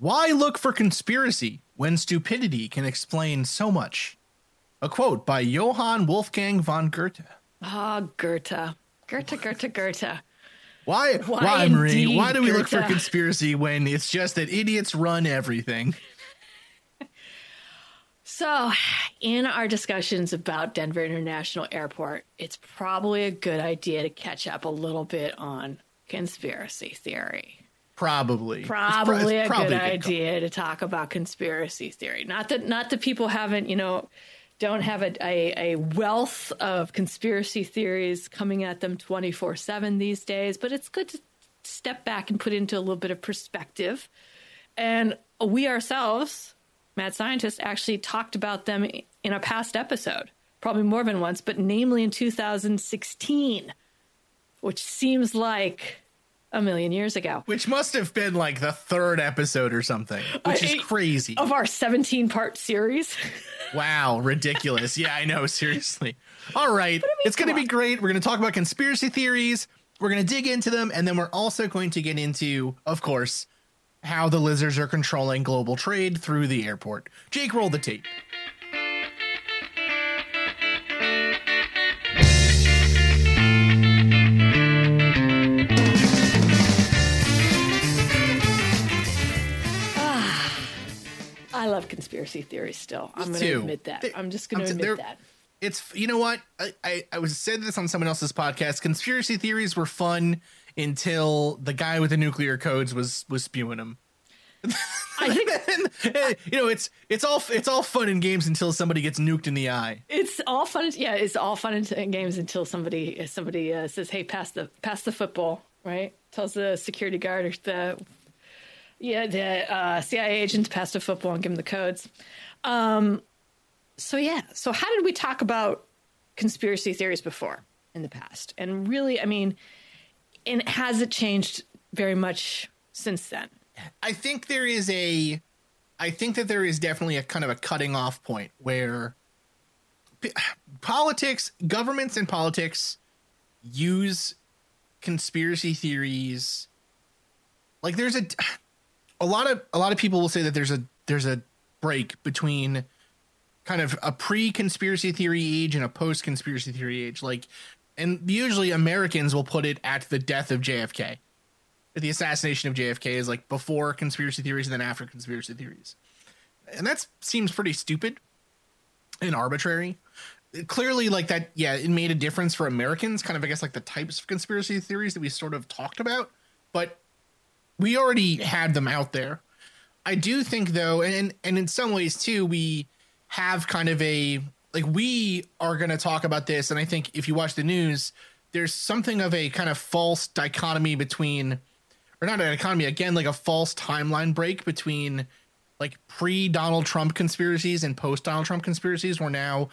Why look for conspiracy when stupidity can explain so much? A quote by Johann Wolfgang von Goethe. Ah, Goethe. Goethe, Goethe, Goethe. Why, Why why, Marie? indeed, Why do we look for conspiracy when it's just that idiots run everything? So, in our discussions about Denver International Airport, it's probably a good idea to catch up a little bit on conspiracy theory. Probably. It's pro- Probably it's a probably good call. idea to talk about conspiracy theory. Not that not that people haven't, you know, don't have a, a, a wealth of conspiracy theories coming at them 24 7 these days, but it's good to step back and put into a little bit of perspective. And we ourselves, mad scientists, actually talked about them in a past episode, probably more than once, but namely in 2016, which seems like a million years ago. Which must have been like the third episode or something, which is uh, crazy. Of our 17 part series. Wow, ridiculous. yeah, I know, seriously. All right. it's going to be great. We're going to talk about conspiracy theories. We're going to dig into them. And then we're also going to get into, of course, how the lizards are controlling global trade through the airport. Jake, roll the tape. Love conspiracy theories still. I'm going to admit that. They- I'm just going to admit that. It's you know what I, I I was said this on someone else's podcast. Conspiracy theories were fun until the guy with the nuclear codes was was spewing them. I think and, you know it's it's all it's all fun and games until somebody gets nuked in the eye. it's all fun. Yeah, it's all fun in in games until somebody somebody uh, says, "Hey, pass the pass the football." Right? Tells the security guard or the yeah the uh, CIA agents passed pass the football and give him the codes. Um, so yeah. So how did we talk about conspiracy theories before in the past? And really, I mean, and has it changed very much since then? I think there is a I think that there is definitely a kind of a cutting off point where p- politics, governments and politics use conspiracy theories like there's a a lot of a lot of people will say that there's a there's a break between kind of a pre-conspiracy theory age and a post-conspiracy theory age like and usually Americans will put it at the death of JFK the assassination of JFK is like before conspiracy theories and then after conspiracy theories. And that seems pretty stupid and arbitrary. Clearly, like that, yeah, it made a difference for Americans, kind of, I guess, like the types of conspiracy theories that we sort of talked about, but we already had them out there. I do think, though, and and in some ways too, we have kind of a like we are going to talk about this, and I think if you watch the news, there's something of a kind of false dichotomy between or not an economy again like a false timeline break between like pre Donald Trump conspiracies and post Donald Trump conspiracies where now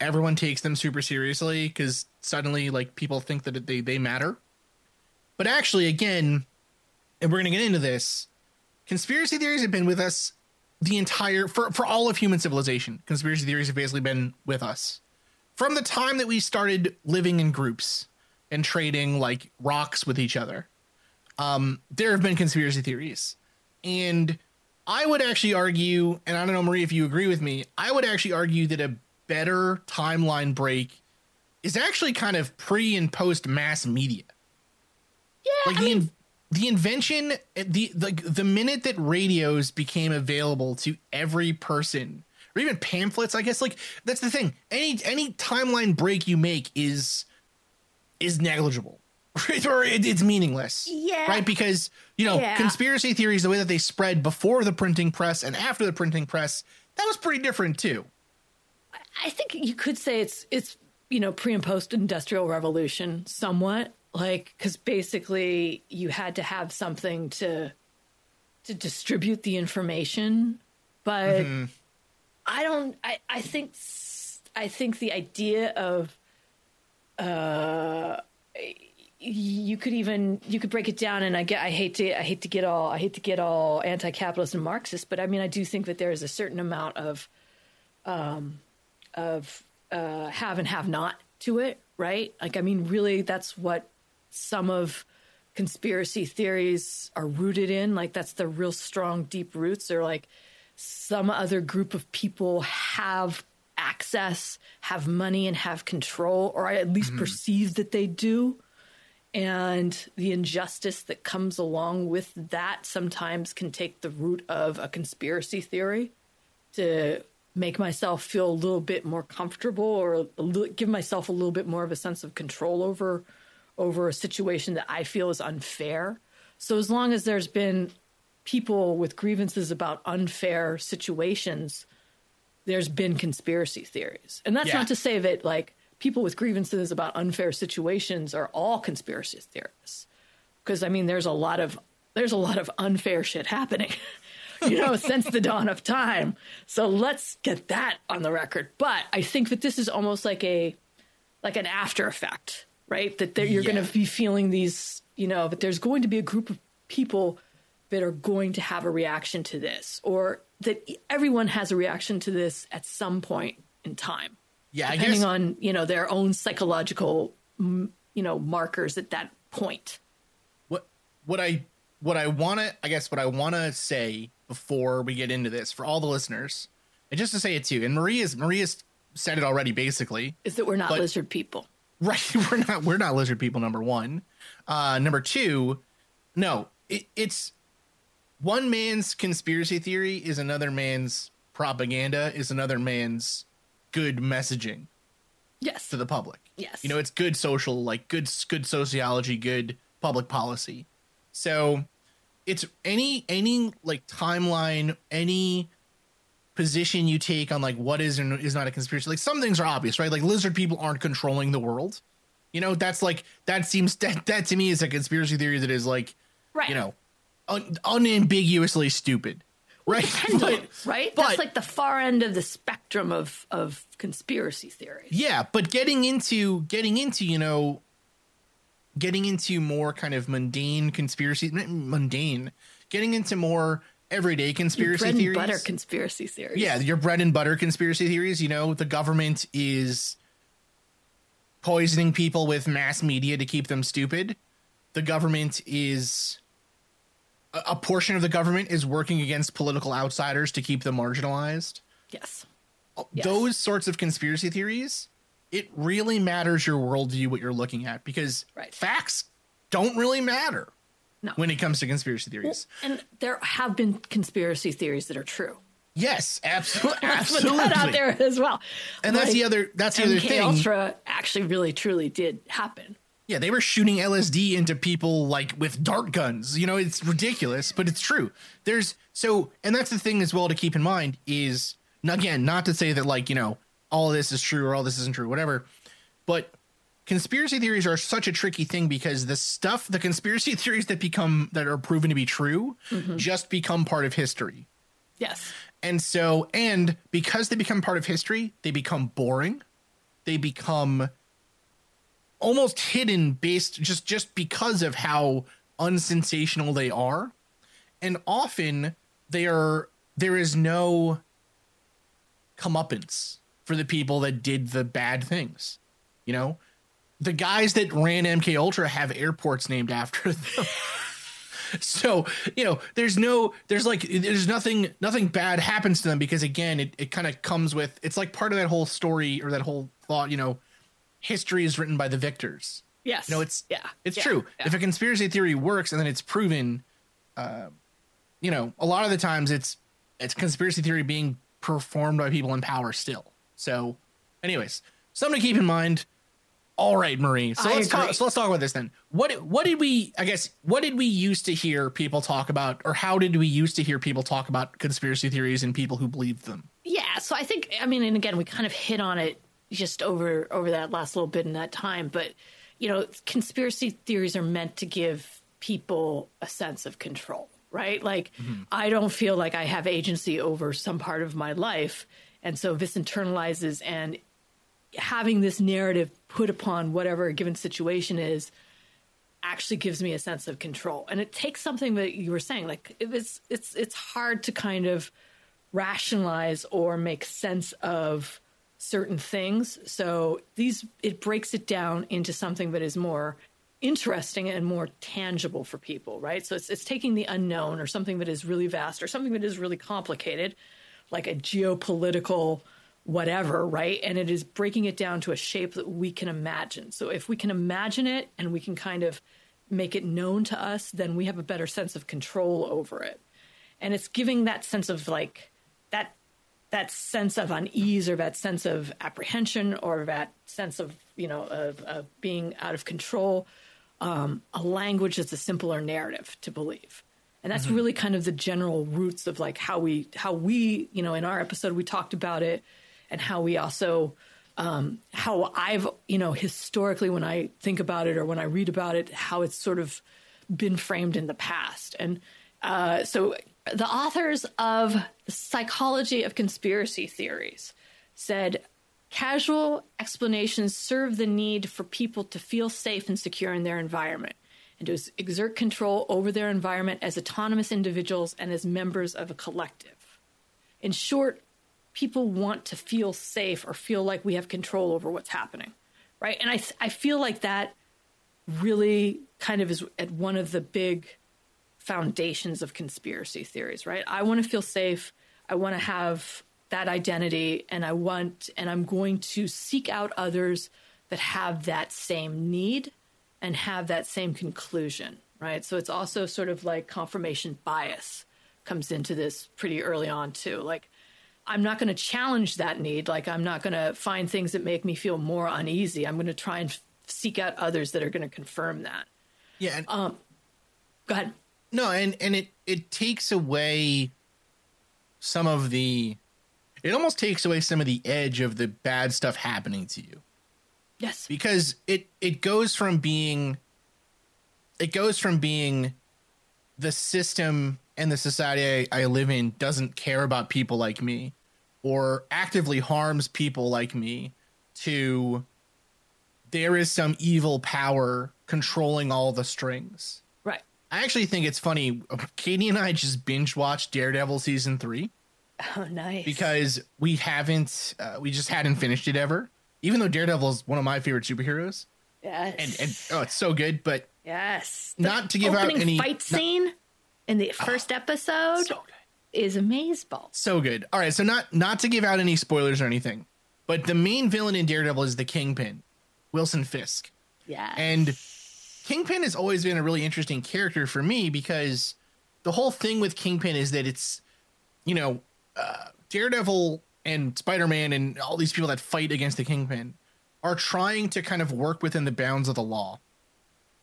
everyone takes them super seriously because suddenly like people think that they they matter but actually again and we're going to get into this conspiracy theories have been with us the entire for for all of human civilization conspiracy theories have basically been with us from the time that we started living in groups and trading like rocks with each other um, there have been conspiracy theories. And I would actually argue, and I don't know, Marie, if you agree with me, I would actually argue that a better timeline break is actually kind of pre and post mass media. Yeah, Like I the, mean, the invention, the, the the minute that radios became available to every person, or even pamphlets, I guess, like that's the thing. Any any timeline break you make is is negligible. Right? or it, it's meaningless. Yeah. Right? Because, you know, Yeah. conspiracy theories, the way that they spread before the printing press and after the printing press, that was pretty different too. I think you could say it's it's you know pre and post industrial revolution somewhat like because basically you had to have something to to distribute the information, but I don't. I I think i think the idea of uh you could even you could break it down and I get I hate to I hate to get all I hate to get all anti-capitalist and Marxist, but I mean I do think that there is a certain amount of um of uh have and have not to it, right? Like I mean really that's what some of conspiracy theories are rooted in. Like that's the real strong, deep roots. Or like some other group of people have access, have money, and have control, or I at least mm-hmm. perceive that they do. And the injustice that comes along with that sometimes can take the root of a conspiracy theory to make myself feel a little bit more comfortable or little, give myself a little bit more of a sense of control over over a situation that I feel is unfair. So as long as there's been people with grievances about unfair situations, there's been conspiracy theories. And that's yeah. not to say that like people with grievances about unfair situations are all conspiracy theorists. Because I mean there's a lot of there's a lot of unfair shit happening. you know, since the dawn of time. So let's get that on the record. But I think that this is almost like a like an after effect, right? That you're yeah. going to be feeling these, you know, that there's going to be a group of people that are going to have a reaction to this, or that everyone has a reaction to this at some point in time. Yeah, depending on you know their own psychological, you know, markers at that point. What what I what I want to I guess what I want to say before we get into this for all the listeners, and just to say it too. And Maria's Maria's said it already. Basically, is that we're not lizard people, right? We're not we're not lizard people. Number one, uh, number two, no, it, it's one man's conspiracy theory is another man's propaganda is another man's good messaging. Yes, to the public. Yes, you know it's good social, like good good sociology, good public policy. So it's any any like timeline, any position you take on like what is and is not a conspiracy. Like some things are obvious, right? Like lizard people aren't controlling the world. You know, that's like that seems that that to me is a conspiracy theory that is like, right. you know, un, unambiguously stupid. Right, but, right. But, That's like the far end of the spectrum of of conspiracy theories. Yeah, but getting into getting into you know getting into more kind of mundane conspiracy mundane getting into more everyday conspiracy your bread theories? and butter conspiracy theories. Yeah your bread and butter conspiracy theories. You know the government is poisoning people with mass media to keep them stupid. The government is a, portion of the government is working against political outsiders to keep them marginalized. Uh, yes. those sorts of conspiracy theories it really matters your worldview what you're looking at because right. facts don't really matter no. when it comes to conspiracy theories. Well, and there have been conspiracy theories that are true. Yes, absolutely. absolutely. That out there as well. And like, that's the other. That's the MK other thing. Ultra actually, really, truly did happen. Yeah, they were shooting LSD into people like with dart guns. You know, it's ridiculous, but it's true. There's so, and that's the thing as well to keep in mind is again not to say that like you know all this is true or all this isn't true, whatever. But conspiracy theories are such a tricky thing because the stuff, the conspiracy theories that become that are proven to be true, mm-hmm. just become part of history. Yes. And so, and because they become part of history, they become boring. They become almost hidden based just just because of how unsensational they are. And often they are there is no comeuppance for the people that did the bad things. You know, the guys that ran MK Ultra have airports named after them. so you know there's no there's like there's nothing nothing bad happens to them because again it, it kind of comes with it's like part of that whole story or that whole thought you know history is written by the victors yes you know it's yeah it's yeah. true yeah. if a conspiracy theory works and then it's proven uh you know a lot of the times it's it's conspiracy theory being performed by people in power still so, anyways, something to keep in mind. All right, Marie. So I let's agree. talk. So let's talk about this then. What what did we? I guess what did we used to hear people talk about, or how did we used to hear people talk about conspiracy theories and people who believed them? Yeah. So I think I mean, and again, we kind of hit on it just over over that last little bit in that time, but you know, conspiracy theories are meant to give people a sense of control, right? Like, mm-hmm. I don't feel like I have agency over some part of my life and so this internalizes and having this narrative put upon whatever a given situation is actually gives me a sense of control. And it takes something that you were saying, like it was, it's it's hard to kind of rationalize or make sense of certain things. So these it breaks it down into something that is more interesting and more tangible for people, right? So it's it's taking the unknown or something that is really vast or something that is really complicated, like a geopolitical whatever, right? And it is breaking it down to a shape that we can imagine. So if we can imagine it and we can kind of make it known to us, then we have a better sense of control over it. And it's giving that sense of like that that sense of unease or that sense of apprehension or that sense of you know of, of being out of control um, a language that's a simpler narrative to believe and that's mm-hmm. really kind of the general roots of like how we how we you know in our episode we talked about it and how we also um, how I've you know historically when I think about it or when I read about it how it's sort of been framed in the past and uh, so the authors of Psychology of Conspiracy Theories said casual explanations serve the need for people to feel safe and secure in their environment and to exert control over their environment as autonomous individuals and as members of a collective. In short, people want to feel safe or feel like we have control over what's happening, right? And I, I feel like that really kind of is at one of the big foundations of conspiracy theories, right? I want to feel safe. I want to have that identity and I want and I'm going to seek out others that have that same need and have that same conclusion, right? So it's also sort of like confirmation bias comes into this pretty early on too. Like I'm not going to challenge that need. Like I'm not going to find things that make me feel more uneasy. I'm going to try and seek out others that are going to confirm that. Yeah. And- um, go ahead. No, and and it it takes away some of the it almost takes away some of the edge of the bad stuff happening to you. Yes. Because it it goes from being it goes from being the system and the society I, I live in doesn't care about people like me or actively harms people like me to there is some evil power controlling all the strings Right. I actually think it's funny. Katie and I just binge watched Daredevil season three. Oh, nice. Because we haven't, uh, we just hadn't finished it ever. Even though Daredevil is one of my favorite superheroes. Yes. And, and oh, it's so good. But yes, the not to give out any fight scene not, in the ah, first oh, episode so is amazing. So good. All right, so not not to give out any spoilers or anything, but the main villain in Daredevil is the Kingpin, Wilson Fisk. Yeah. And Kingpin has always been a really interesting character for me because the whole thing with Kingpin is that it's, you know, uh, Daredevil and Spider Man and all these people that fight against the Kingpin are trying to kind of work within the bounds of the law.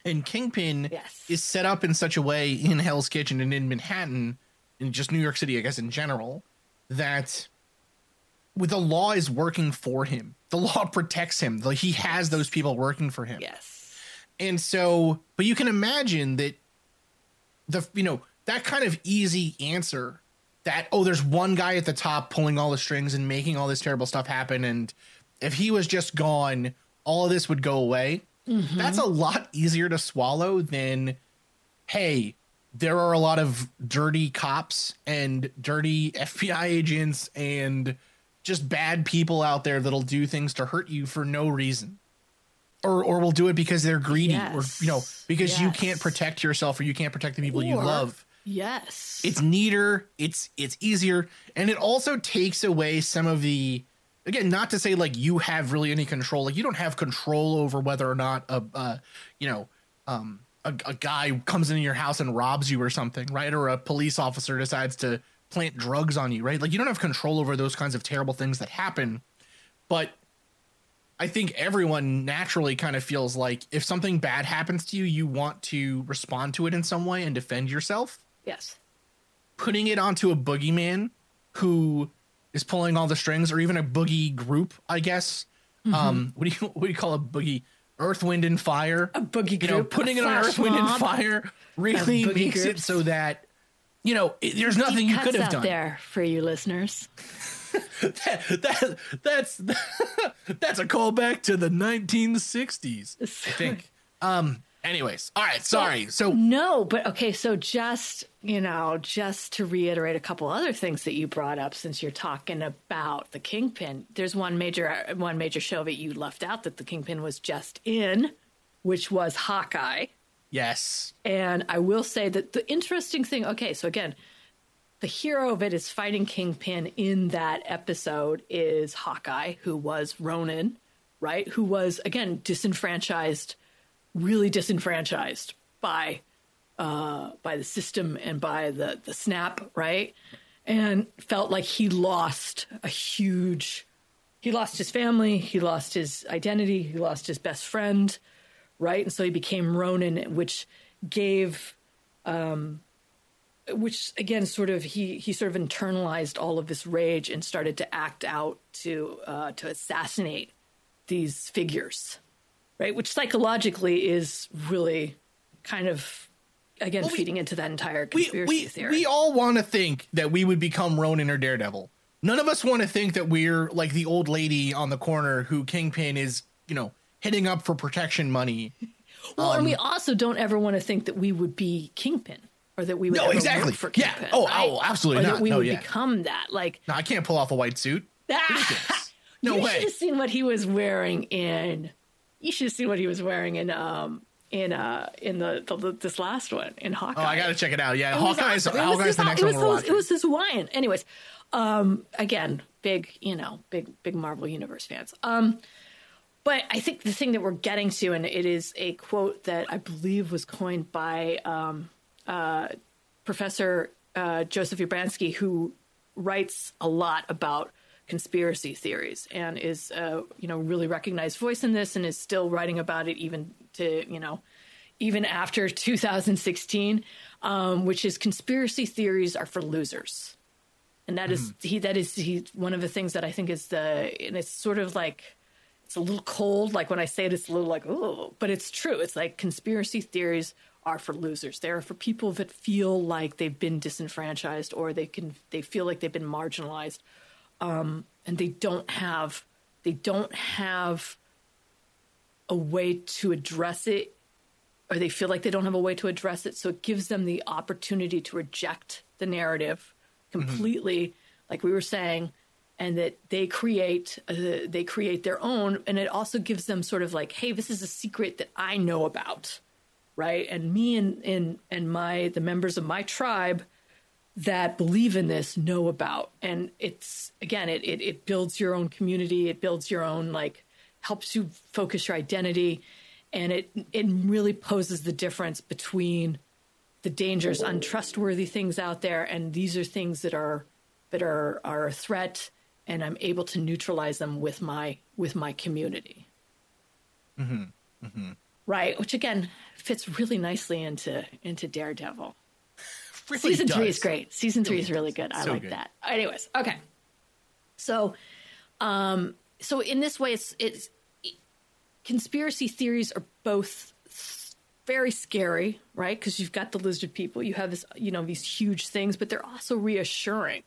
And Kingpin yes. is set up in such a way in Hell's Kitchen and in Manhattan, in just New York City, I guess, in general, that with the law is working for him. The law protects him. He has those people working for him. Yes. And so, but you can imagine that the, you know, that kind of easy answer that, oh, there's one guy at the top pulling all the strings and making all this terrible stuff happen. And if he was just gone, all of this would go away. Mm-hmm. That's a lot easier to swallow than, hey, there are a lot of dirty cops and dirty FBI agents and just bad people out there that'll do things to hurt you for no reason or or will do it because they're greedy yes. or you know because yes. you can't protect yourself or you can't protect the people or, you love yes it's neater it's it's easier and it also takes away some of the again not to say like you have really any control like you don't have control over whether or not a uh, you know um a, a guy comes into your house and robs you or something right or a police officer decides to plant drugs on you right like you don't have control over those kinds of terrible things that happen but I think everyone naturally kind of feels like if something bad happens to you, you want to respond to it in some way and defend yourself. Yes. Putting it onto a boogeyman who is pulling all the strings, or even a boogie group, I guess. Mm-hmm. Um, what do you what do you call a boogie? Earth, Wind, and Fire. A boogie group. You know, putting it on Earth, Wind, and Fire really makes groups. it so that you know it, there's nothing you could have done there for you listeners. that, that that's that's a callback to the 1960s. I think. Um. Anyways, all right. Sorry. So no, but okay. So just you know, just to reiterate a couple other things that you brought up, since you're talking about the Kingpin, there's one major one major show that you left out that the Kingpin was just in, which was Hawkeye. Yes. And I will say that the interesting thing, okay, so again, the hero of it is fighting Kingpin in that episode is Hawkeye, who was Ronin, right? Who was, again, disenfranchised, really disenfranchised by uh, by the system and by the, the snap, right? And felt like he lost a huge, he lost his family, he lost his identity, he lost his best friend, right? And so he became Ronin, which gave, um, which again, sort of he he sort of internalized all of this rage and started to act out to uh, to assassinate these figures, right? Which psychologically is really kind of again well, we, feeding into that entire conspiracy we, we, theory. We all want to think that we would become Ronin or Daredevil. None of us want to think that we're like the old lady on the corner who Kingpin is, you know, hitting up for protection money. Well, um, and we also don't ever want to think that we would be Kingpin or that we would no, exactly. for Kingpin. Yeah. Oh, right? oh, absolutely or not. That we no, would yeah. become that. Like, no, I can't pull off a white suit. no you way. Should have seen what he was wearing in. You should have seen what he was wearing in um in uh in the, the, this last one in Hawkeye. Oh, I gotta check it out. Yeah, it Hawkeye's Hawkeye's the next it was, one we're watching. It was this Hawaiian. Anyways, um, again, big you know, big big Marvel Universe fans. Um, but I think the thing that we're getting to, and it is a quote that I believe was coined by um, uh, Professor uh, Joseph Urbanski, who writes a lot about conspiracy theories and is a you know really recognized voice in this and is still writing about it even to you know even after 2016 um, which is conspiracy theories are for losers. And that is mm. he that is he one of the things that i think is the and it's sort of like it's a little cold like when i say it it's a little like oh but it's true. It's like conspiracy theories are for losers. They're for people that feel like they've been disenfranchised or they can they feel like they've been marginalized um, and they don't have they don't have a way to address it or they feel like they don't have a way to address it. So it gives them the opportunity to reject the narrative completely mm-hmm. like we were saying and that they create uh, they create their own. And it also gives them sort of like hey this is a secret that i know about right? And me and and and my the members of my tribe that believe in this know about. And it's again, it, it it builds your own community. It builds your own like helps you focus your identity, and it it really poses the difference between the dangerous, untrustworthy things out there, and these are things that are that are are a threat, and I'm able to neutralize them with my with my community. Mm-hmm. Mm-hmm. Right, which again fits really nicely into into Daredevil really Season does. three is great. Season three is really good. I so like good. that. Anyways, okay. So, um, so in this way, it's it's conspiracy theories are both very scary, right? Because you've got the lizard people, you have this, you know, these huge things, but they're also reassuring,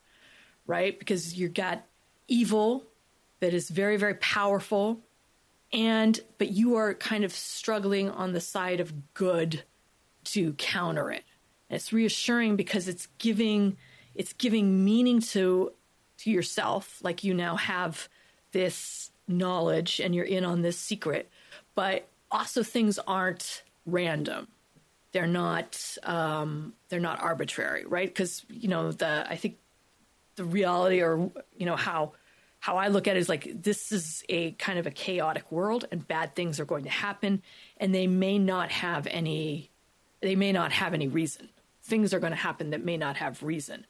right? Because you've got evil that is very, very powerful, and but you are kind of struggling on the side of good to counter it it's reassuring because it's giving it's giving meaning to to yourself. Like you now have this knowledge and you're in on this secret. But also things aren't random. They're not um, they're not arbitrary right? Because you know the i think the reality or you know how how i look at it is like this is a kind of a chaotic world and bad things are going to happen and they may not have any they may not have any reason things are going to happen that may not have reason.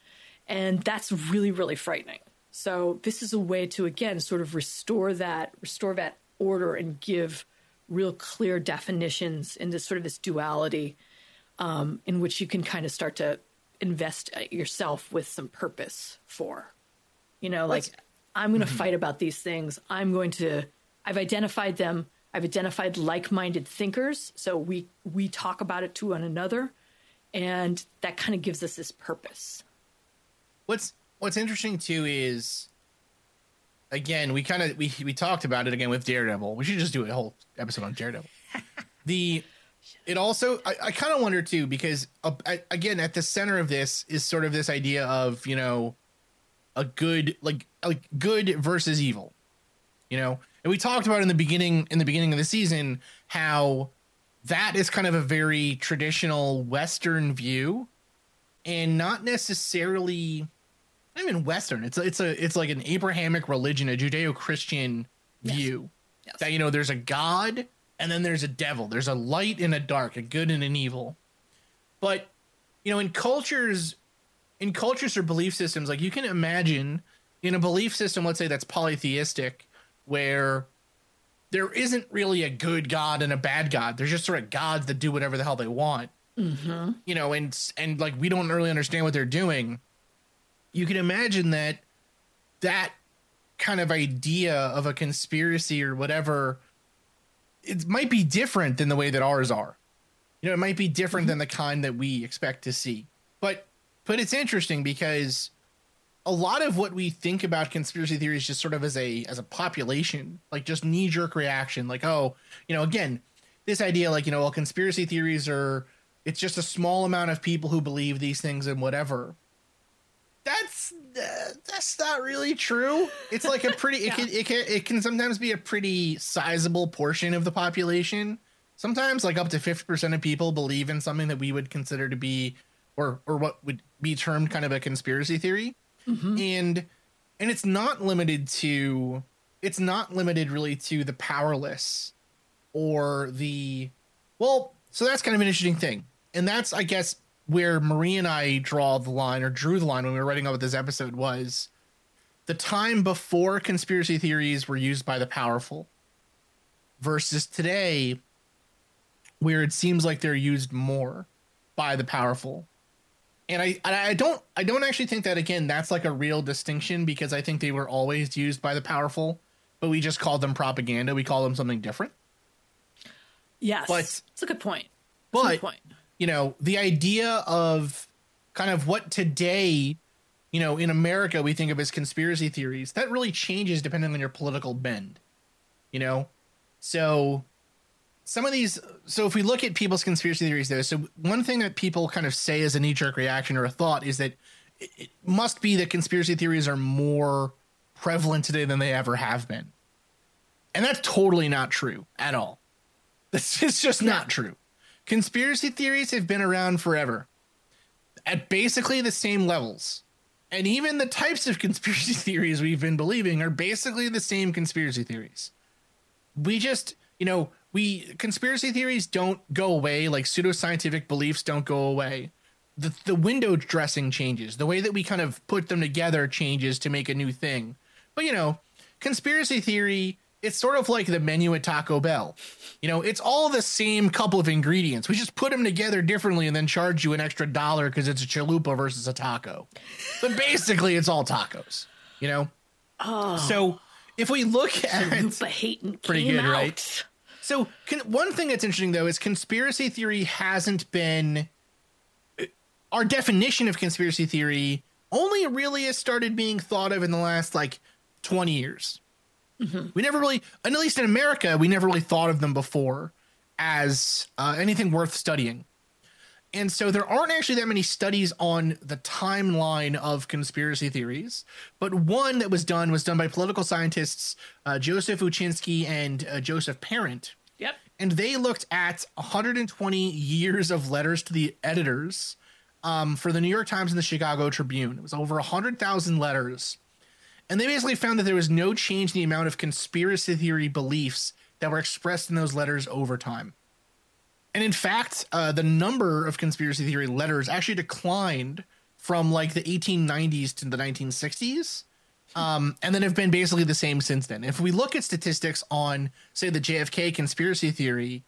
And that's really, really frightening. So this is a way to again sort of restore that, restore that order and give real clear definitions in this sort of this duality um, in which you can kind of start to invest yourself with some purpose for. You know, like I'm going to mm-hmm. fight about these things. I'm going to. I've identified them. I've identified like-minded thinkers, so we we talk about it to one another and that kind of gives us this purpose. What's What's interesting too is, again, we kind of we we talked about it again with Daredevil. We should just do a whole episode on Daredevil. the it also I, I kind of wonder too because uh, I, again at the center of this is sort of this idea of you know a good like like good versus evil, you know, and we talked about in the beginning in the beginning of the season how that is kind of a very traditional Western view, and not necessarily. I mean, Western. It's it's a it's like an Abrahamic religion, a Judeo-Christian Yes. view Yes. that you know there's a God and then there's a devil. There's a light and a dark, a good and an evil. But you know, in cultures, in cultures or belief systems, like you can imagine in a belief system, let's say that's polytheistic, where there isn't really a good God and a bad God. There's just sort of gods that do whatever the hell they want. Mm-hmm. You know, and and like we don't really understand what they're doing. You can imagine that that kind of idea of a conspiracy or whatever it might be different than the way that ours are. You know, it might be different than the kind that we expect to see. But but it's interesting because a lot of what we think about conspiracy theories just sort of as a as a population, like just knee jerk reaction, like oh, you know, again, this idea like you know, well, conspiracy theories are it's just a small amount of people who believe these things and whatever. That's uh, that's not really true. It's like a pretty it can it can it can sometimes be a pretty sizable portion of the population. Sometimes like up to 50% of people believe in something that we would consider to be or or what would be termed kind of a conspiracy theory. Mm-hmm. And and it's not limited to it's not limited really to the powerless or the well, so that's kind of an interesting thing. And that's I guess where Marie and I draw the line or drew the line when we were writing up this episode was. The time before conspiracy theories were used by the powerful versus today where it seems like they're used more by the powerful and I I don't I don't actually think that again that's like a real distinction because I think they were always used by the powerful, but we just called them propaganda. We call them something different. Yes. But- it's a good point. That's But good point. you know the idea of kind of what today, you know, in America we think of as conspiracy theories that really changes depending on your political bend. You know, so some of these so if we look at people's conspiracy theories though so one thing that people kind of say as a knee-jerk reaction or a thought is that it, must be that conspiracy theories are more prevalent today than they ever have been. And that's totally not true at all. That's it's just not true. Conspiracy theories have been around forever at basically the same levels. And even the types of conspiracy theories we've been believing are basically the same conspiracy theories. We just you know we conspiracy theories don't go away like pseudoscientific beliefs don't go away the the window dressing changes the way that we kind of put them together changes to make a new thing but you know conspiracy theory it's sort of like the menu at Taco Bell. You know, it's all the same couple of ingredients. We just put them together differently and then charge you an extra dollar because it's a chalupa versus a taco. But basically, it's all tacos. You know. Oh, So if we look at Lupa hating Pretty good, out. right? So, can, one thing that's interesting though is conspiracy theory hasn't been our definition of conspiracy theory only really has started being thought of in the last like 20 years. We never really, and at least in America, we never really thought of them before as uh, anything worth studying. And so there aren't actually that many studies on the timeline of conspiracy theories, but one that was done was done by political scientists uh, Joseph Uscinski and uh, Joseph Parent, Yep. and they looked at 120 years of letters to the editors um, for the New York Times and the Chicago Tribune. It was over 100,000 letters. And they basically found that there was no change in the amount of conspiracy theory beliefs that were expressed in those letters over time. And in fact, uh, the number of conspiracy theory letters actually declined from like the 1890s to the 1960s. Um, and then have been basically the same since then. If we look at statistics on, say, the JFK conspiracy theory,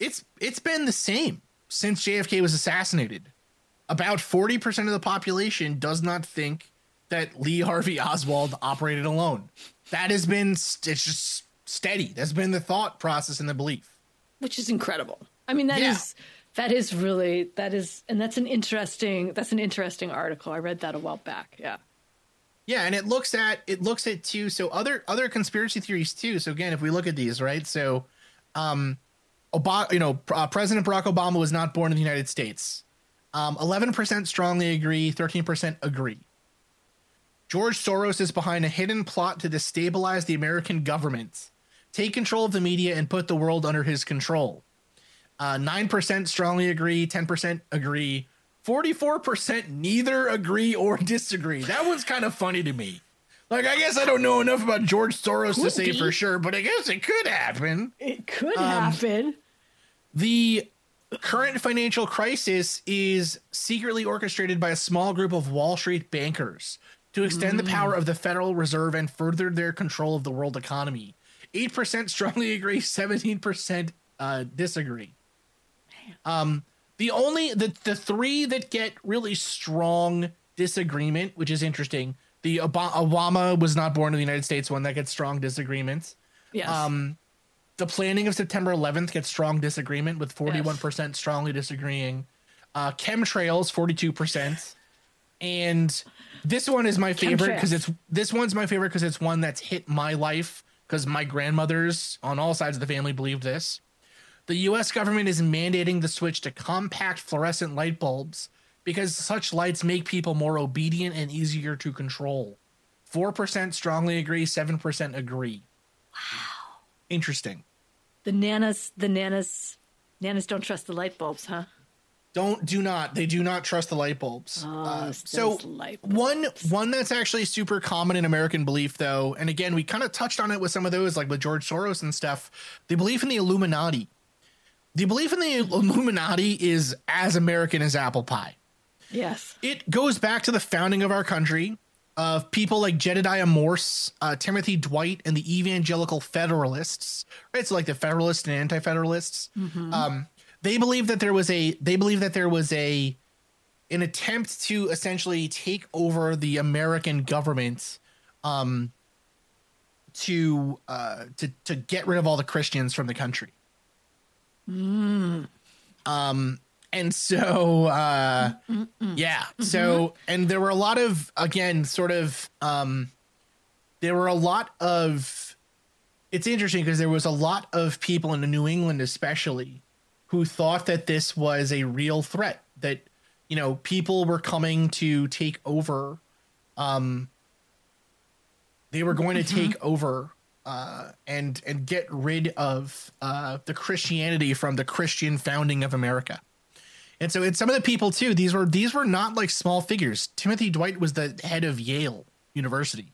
it's it's been the same since JFK was assassinated. About 40% of the population does not think that Lee Harvey Oswald operated alone. That has been it's just steady. That's been the thought process and the belief. Which is incredible. I mean, that is Yeah. that is really that is and that's an interesting that's an interesting article. I read that a while back. Yeah. Yeah, and it looks at it looks at too. So other other conspiracy theories too. So again, if we look at these, right? So, um, Obama, you know, uh, President Barack Obama was not born in the United States. Um, Eleven percent strongly agree. Thirteen percent agree. George Soros is behind a hidden plot to destabilize the American government, take control of the media, and put the world under his control. uh, 9% strongly agree, 10% agree, 44% neither agree or disagree. That one's kind of funny to me. Like, I guess I don't know enough about George Soros Could to say be. for sure, but I guess it could happen. It could Um, happen. The current financial crisis is secretly orchestrated by a small group of Wall Street bankers to extend the power of the Federal Reserve and further their control of the world economy. 8% strongly agree, 17% uh, disagree. Um, the only the the three that get really strong disagreement, which is interesting. The Ob- Obama was not born in the United States one that gets strong disagreements. Yes. Um, the planning of September 11th gets strong disagreement with 41% strongly disagreeing. Uh, chemtrails 42%. And this one is my favorite because it's this one's my favorite because it's one that's hit my life because my grandmothers on all sides of the family believed this. The US government is mandating the switch to compact fluorescent light bulbs because such lights make people more obedient and easier to control. 4% strongly agree, 7% agree. Wow. Interesting. the nanas, the nanas, nanas don't trust the light bulbs, huh? Don't do not. They do not trust the light bulbs. Oh, Uh, so light one one that's actually super common in American belief though, and again we kind of touched on it with some of those like with George Soros and stuff. The belief in the Illuminati. The belief in the Illuminati is as American as apple pie. Yes. It goes back to the founding of our country of people like Jedediah Morse, uh, Timothy Dwight, and the Evangelical Federalists. Right, so like the Federalists and Anti-Federalists. Um, they believe that there was a. They believe that there was a an attempt to essentially take over the American government. Um, to uh to to get rid of all the Christians from the country. Um and so uh yeah. So and there were a lot of again sort of um there were a lot of it's interesting because there was a lot of people in new england especially who thought that this was a real threat that you know people were coming to take over um they were going to take over uh, and and get rid of uh, the Christianity from the Christian founding of America. And so it's some of the people too. These were these were not like small figures. Timothy Dwight was the head of Yale University.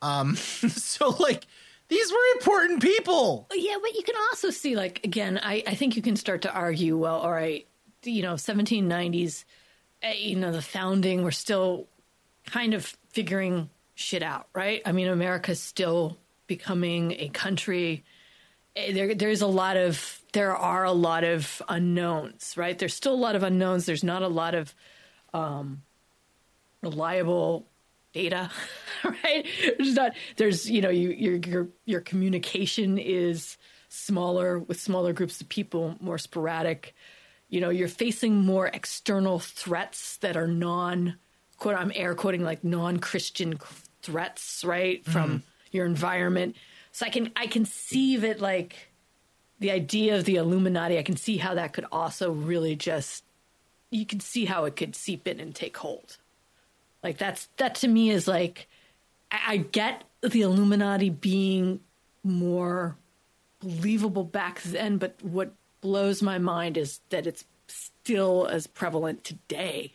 Um, so like these were important people. Yeah, but you can also see, like, again, I, I think you can start to argue, well, all right, you know, 1790s, eh, you know, the founding, we're still kind of figuring shit out, right? I mean, America's still becoming a country. Eh, There, there's a lot of, there are a lot of unknowns, right? There's still a lot of unknowns. There's not a lot of um, reliable data, right? There's not. There's you know you, your your your communication is smaller with smaller groups of people, more sporadic. You know, you're facing more external threats that are non quote. I'm air quoting like non Christian threats, right, from your environment. So I can I can see that like the idea of the Illuminati. I can see how that could also really just you can see how it could seep in and take hold. Like that's that to me is like I, I get the Illuminati being more believable back then, but what blows my mind is that it's still as prevalent today.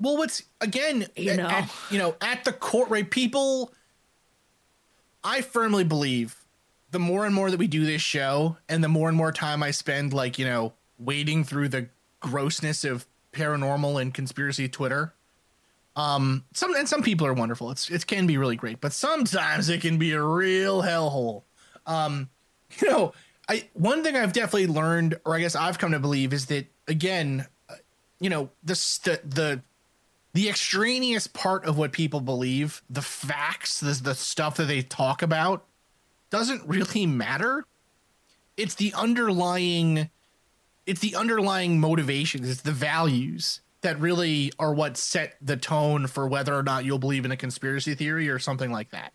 Well, what's again, You know. at, you know, at the court, right? People, I firmly believe the more and more that we do this show, and the more and more time I spend, like you know, wading through the grossness of paranormal and conspiracy Twitter. Um, some and some people are wonderful. It's it can be really great, but sometimes it can be a real hellhole. Um, you know, I one thing I've definitely learned, or I guess I've come to believe, is that again, uh, you know, this the the the extraneous part of what people believe, the facts, the the stuff that they talk about, doesn't really matter. It's the underlying, it's the underlying motivations, it's the values that really are what set the tone for whether or not you'll believe in a conspiracy theory or something like that.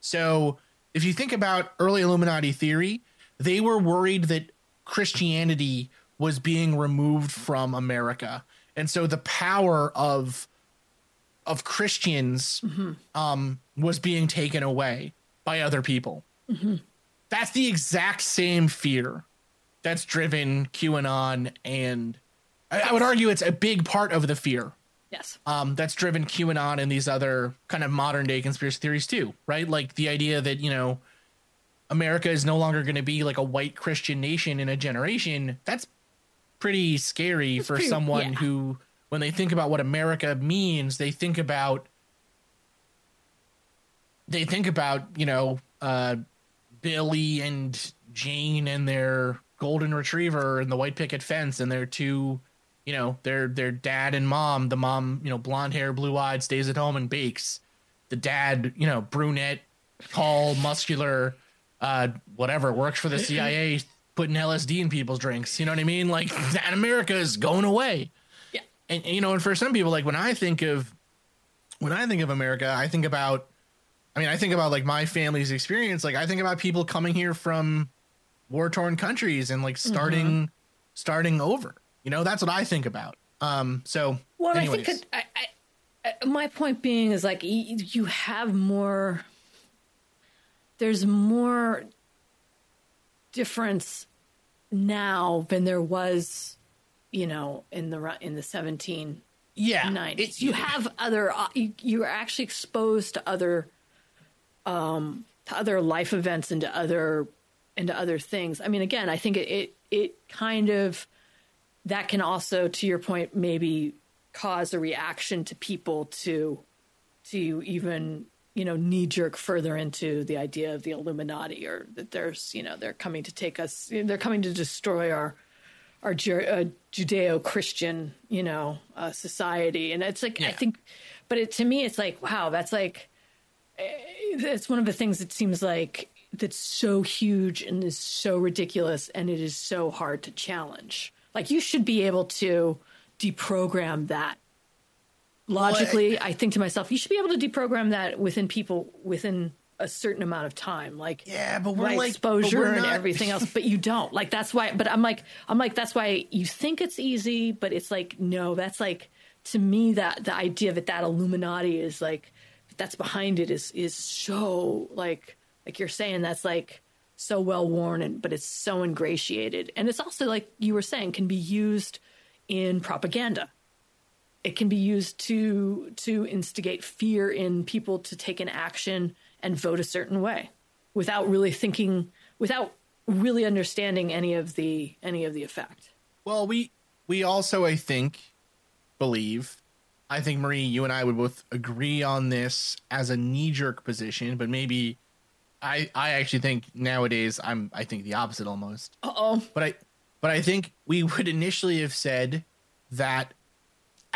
So if you think about early Illuminati theory, they were worried that Christianity was being removed from America. And so the power of of Christians um, was being taken away by other people. That's the exact same fear that's driven QAnon, and I, I would argue it's a big part of the fear Yes. um, that's driven QAnon and these other kind of modern day conspiracy theories too, right? Like the idea that you know America is no longer going to be like a white Christian nation in a generation. That's pretty scary for pretty- someone yeah. who, when they think about what America means, they think about they think about you know uh, Billy and Jane and their golden retriever and the white picket fence and their two you know their their dad and mom the mom you know blonde hair blue eyed stays at home and bakes the dad you know brunette tall muscular uh whatever works for the cia putting lsd in people's drinks you know what i mean? Like that america is going away. Yeah. and, and, you know and for some people like when i think of when i think of america i think about i mean i think about like my family's experience. Like i think about people coming here from war torn countries and like starting starting over. You know that's what i think about. Um so Well, and I think I, I, my point being is like you have more. There's more difference now than there was, you know, in the in the 17 yeah 90s. you have other. uh, You, you are actually exposed to other, um, to other life events and to other, and to other things. I mean, again, I think it it, it kind of that can also, to your point, maybe cause a reaction to people to to even you know knee jerk further into the idea of the Illuminati or that there's you know they're coming to take us they're coming to destroy our our uh, Judeo Christian you know uh, society. And it's like I think but it, to me it's like wow that's like eh, it's one of the things that seems like that's so huge and is so ridiculous and it is so hard to challenge. Like you should be able to deprogram that logically I, think to myself you should be able to deprogram that within people within a certain amount of time like Yeah, but we're like- exposure we're and everything else but you don't. Like that's why but i'm like i'm like that's why you think it's easy but it's like no that's like to me that the idea that that illuminati is like that's behind it is is so like like you're saying that's like so well worn and but it's so ingratiated. And it's also like you were saying can be used in propaganda it can be used to to instigate fear in people to take an action and vote a certain way without really thinking without really understanding any of the any of the effect Well, we we also I think believe I think Marie, you and I would both agree on this as a knee jerk position, but maybe I I actually think nowadays I'm I think the opposite almost. uh-oh But I but I think we would initially have said that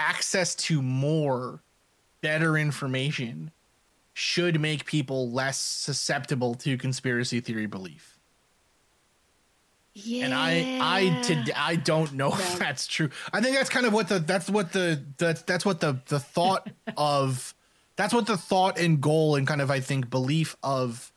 access to more better information should make people less susceptible to conspiracy theory belief. yeah and I I to, I don't know if that's true. I think that's kind of what the that's what the that's that's what the the thought of that's what the thought and goal and kind of I think belief of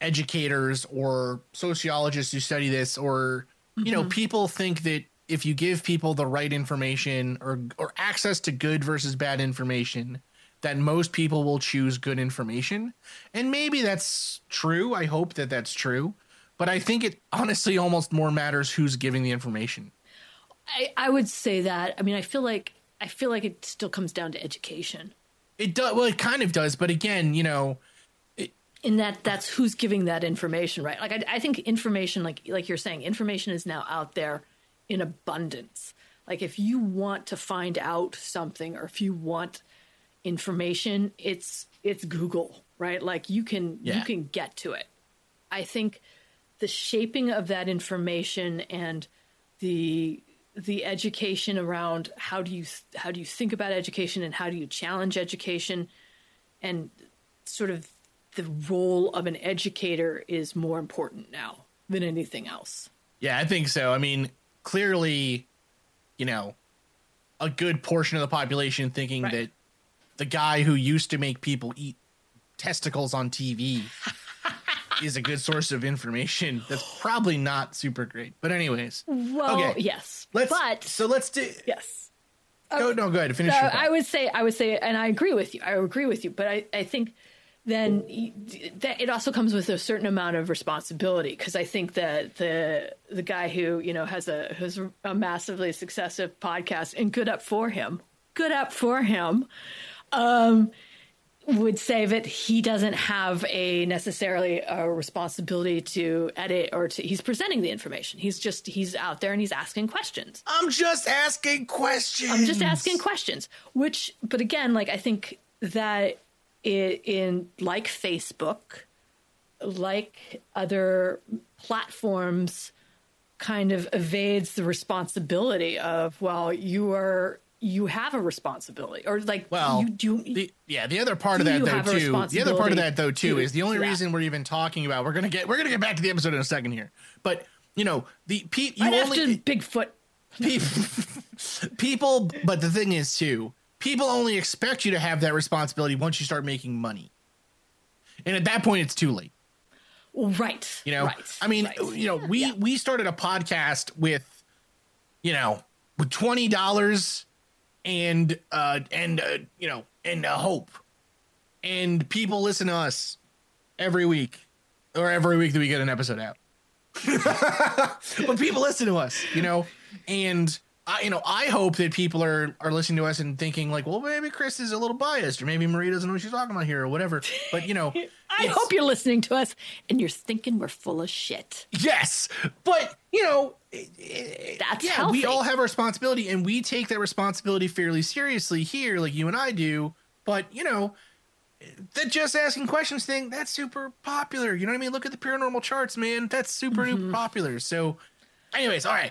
educators or sociologists who study this or you know mm-hmm. people think that if you give people the right information or or access to good versus bad information that most people will choose good information. And maybe that's true. I hope that that's true. But i think it honestly almost more matters who's giving the information. I, I would say that. I mean i feel like i feel like it still comes down to education. It does well it kind of does. But again you know in that that's who's giving that information right? Like I, I think information like like you're saying information is now out there in abundance like if you want to find out something or if you want information it's it's google right like you can Yeah. you can get to it i think the shaping of that information and the the education around how do you how do you think about education and how do you challenge education and sort of the role of an educator is more important now than anything else. Yeah, I think so. I mean, clearly, you know, a good portion of the population thinking Right. that the guy who used to make people eat testicles on TV is a good source of information. That's probably not super great. But anyways, Well, Okay. yes, let's but so let's do yes, no no go ahead finish So. I would say I would say, and I agree with you. I agree with you, but I I think then that it also comes with a certain amount of responsibility because I think that the the guy who you know has a has a massively successful podcast and good up for him, good up for him, um, would say that he doesn't have a necessarily a responsibility to edit or to he's presenting the information. He's just he's out there and he's asking questions. I'm just asking questions. I'm just asking questions. Which, but again, like I think that it, in like Facebook, like other platforms, kind of evades the responsibility of well, you are you have a responsibility or like Well, you do the, yeah, the other part of that though too. The other part of that though too responsibility is the only to that? reason we're even talking about. We're gonna get we're gonna get back to the episode in a second here, but you know the pe- you right only after Bigfoot. people, people but the thing is too people only expect you to have that responsibility once you start making money and at that point it's too late Right. you know Right. i mean right. you know we Yeah. we started a podcast with you know with $20 and uh and uh, you know and uh, hope and people listen to us every week or every week that we get an episode out but people listen to us, you know, and I, you know, I hope that people are are listening to us and thinking like, well, maybe Chris is a little biased, or maybe Marie doesn't know what she's talking about here, or whatever. But you know, I hope you're listening to us and you're thinking we're full of shit. yes, but you know, That's yeah, healthy. we all have a responsibility, and we take that responsibility fairly seriously here, like you and I do. But you know. The just asking questions thing, that's super popular. You know what I mean? Look at the paranormal charts, man. That's super Mm-hmm. popular. So, anyways, all right.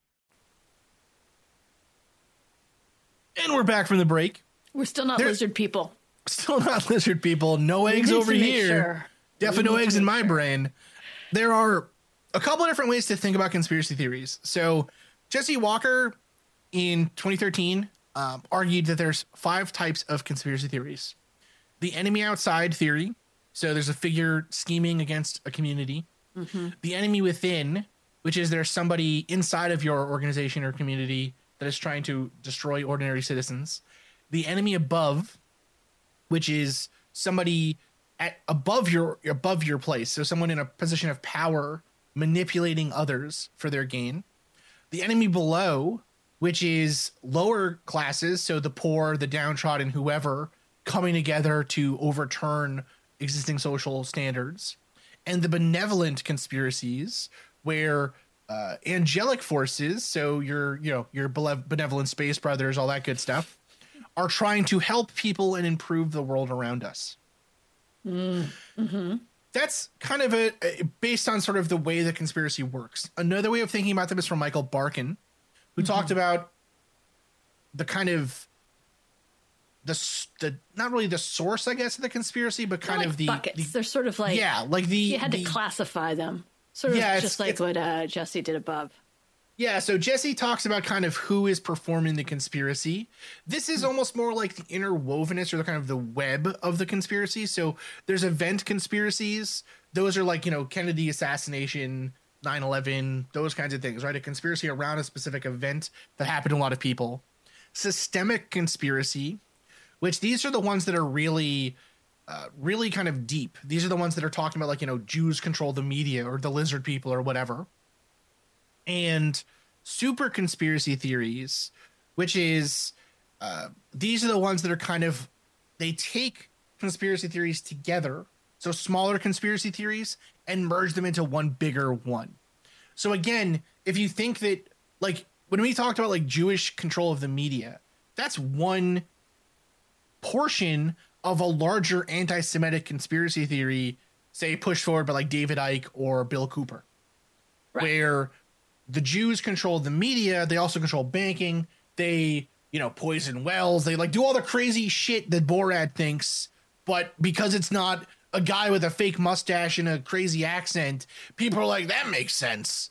And we're back from the break. We're still not lizard people. Still not lizard people. No eggs over here. sure. Definitely no eggs in my sure. brain. There are a couple different ways to think about conspiracy theories. So Jesse Walker in 2013 um, argued that there's five types of conspiracy theories. The enemy outside theory. So there's a figure scheming against a community. The enemy within, which is there's somebody inside of your organization or community that is trying to destroy ordinary citizens. The enemy above, which is somebody at above your above your place. So someone in a position of power manipulating others for their gain. The enemy below which is lower classes so the poor the downtrodden whoever coming together to overturn existing social standards. And the benevolent conspiracies where uh, angelic forces so your you know your benevolent space brothers all that good stuff are trying to help people and improve the world around us. Mm, mm-hmm. That's kind of a, a- based on sort of the way the conspiracy works. Another way of thinking about them is from Michael Barkun, who mm-hmm. talked about the kind of the the not really the source, I guess, of the conspiracy, but kind They're of the, buckets. the They're sort of like yeah, like the you had the- to classify them, sort of Yeah, just like what uh, Jesse did above. Yeah, so Jesse talks about kind of who is performing the conspiracy. This is almost more like the interwovenness or the kind of the web of the conspiracy. So there's event conspiracies. Those are like, you know, Kennedy assassination, 9/11, those kinds of things, right? A conspiracy around a specific event that happened to a lot of people. Systemic conspiracy, which these are the ones that are really uh, really kind of deep. These are the ones that are talking about like, you know, Jews control the media or the lizard people or whatever and super conspiracy theories, which is uh, these are the ones that are kind of they take conspiracy theories together so smaller conspiracy theories, and merge them into one bigger one. So again, if you think that like when we talked about like Jewish control of the media, that's one portion of a larger anti-Semitic conspiracy theory, say pushed forward by like David Icke or Bill Cooper, Right. where the Jews control the media, they also control banking, they you know poison wells, they like do all the crazy shit that Borat thinks, but because it's not a guy with a fake mustache and a crazy accent, people are like that makes sense.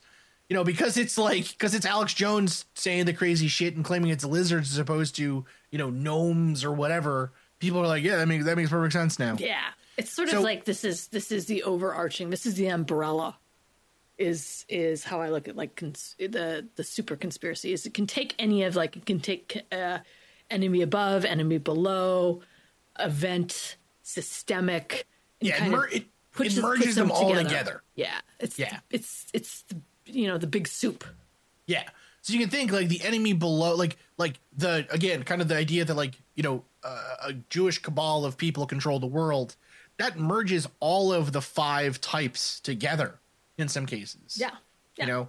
You know, because it's like because it's Alex Jones saying the crazy shit and claiming it's lizards as opposed to you know gnomes or whatever. People are like, yeah, that makes that makes perfect sense now. Yeah, it's sort of like this is this is the overarching. This is the umbrella. Is is how I look at like cons- the the super conspiracy. Is it can take any of like it can take uh, enemy above, enemy below, event, systemic. and Yeah, it mer- it- puts- it merges puts them all together. Yeah, it's Yeah. it's it's the, you know the big soup. Yeah. So you can think like the enemy below, like like the again, kind of the idea that like you know a Jewish cabal of people control the world. That merges all of the five types together in some cases. Yeah, yeah. You know.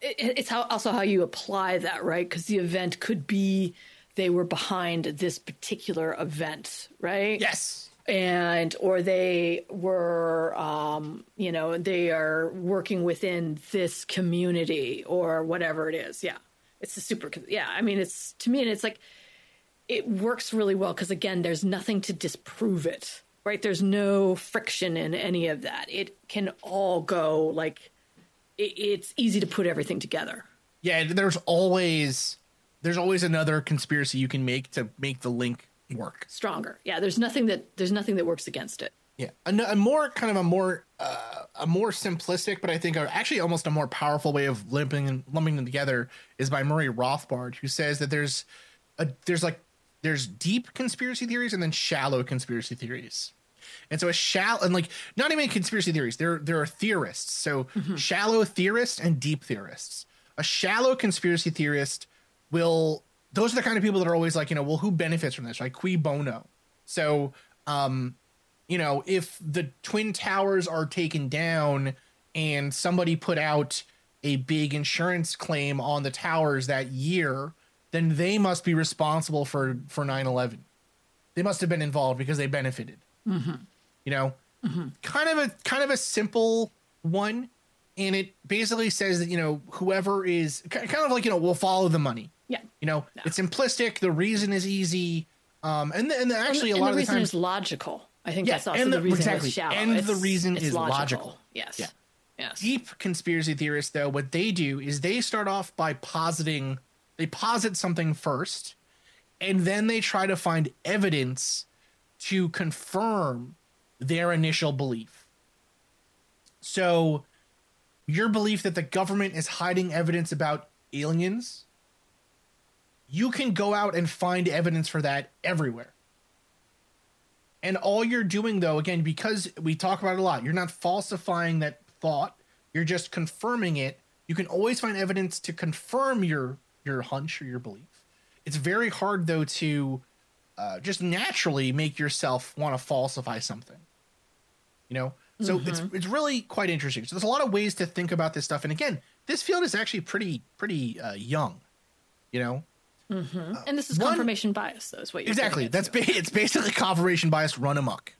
it, it's how also how you apply that right because the event could be they were behind this particular event right Yes. and or they were um you know they are working within this community or whatever it is yeah it's a super yeah i mean it's to me and it's like it works really well because again there's nothing to disprove it right there's no friction in any of that it can all go like it, it's easy to put everything together Yeah. There's always there's always another conspiracy you can make to make the link work. stronger yeah there's nothing that there's nothing that works against it Yeah, a, a more kind of a more uh, a more simplistic, but I think actually almost a more powerful way of lumping and lumping them together is by Murray Rothbard, who says that there's a there's like there's deep conspiracy theories and then shallow conspiracy theories. And so a shallow and like not even conspiracy theories. There there are theorists. So shallow theorists and deep theorists. A shallow conspiracy theorist will those are the kind of people that are always like, you know, well, who benefits from this? Right? Cui bono. So um you know, if the twin towers are taken down and somebody put out a big insurance claim on the towers that year, then they must be responsible for for 9/11. They must have been involved because they benefited. You know, kind of a kind of a simple one, and it basically says that you know whoever is kind of like you know we'll follow the money. yeah You know, it's simplistic. The reason is easy. Um, and and actually and a lot the of the reason times logical i think Yeah, that's also and the, the- reason exactly. shallow And the reason it's is logical. yes Yeah. yes deep conspiracy theorists though what they do is they start off by positing they posit something first and then they try to find evidence to confirm their initial belief so your belief that the government is hiding evidence about aliens you can go out and find evidence for that everywhere and all you're doing, though, again, because we talk about it a lot, you're not falsifying that thought. You're just confirming it. You can always find evidence to confirm your your hunch or your belief. It's very hard, though, to uh, just naturally make yourself want to falsify something. You know, so it's it's really quite interesting. So there's a lot of ways to think about this stuff. And again, this field is actually pretty pretty uh, young. You know, and this is one- confirmation bias though is what you're exactly that's ba- it's basically confirmation bias run amok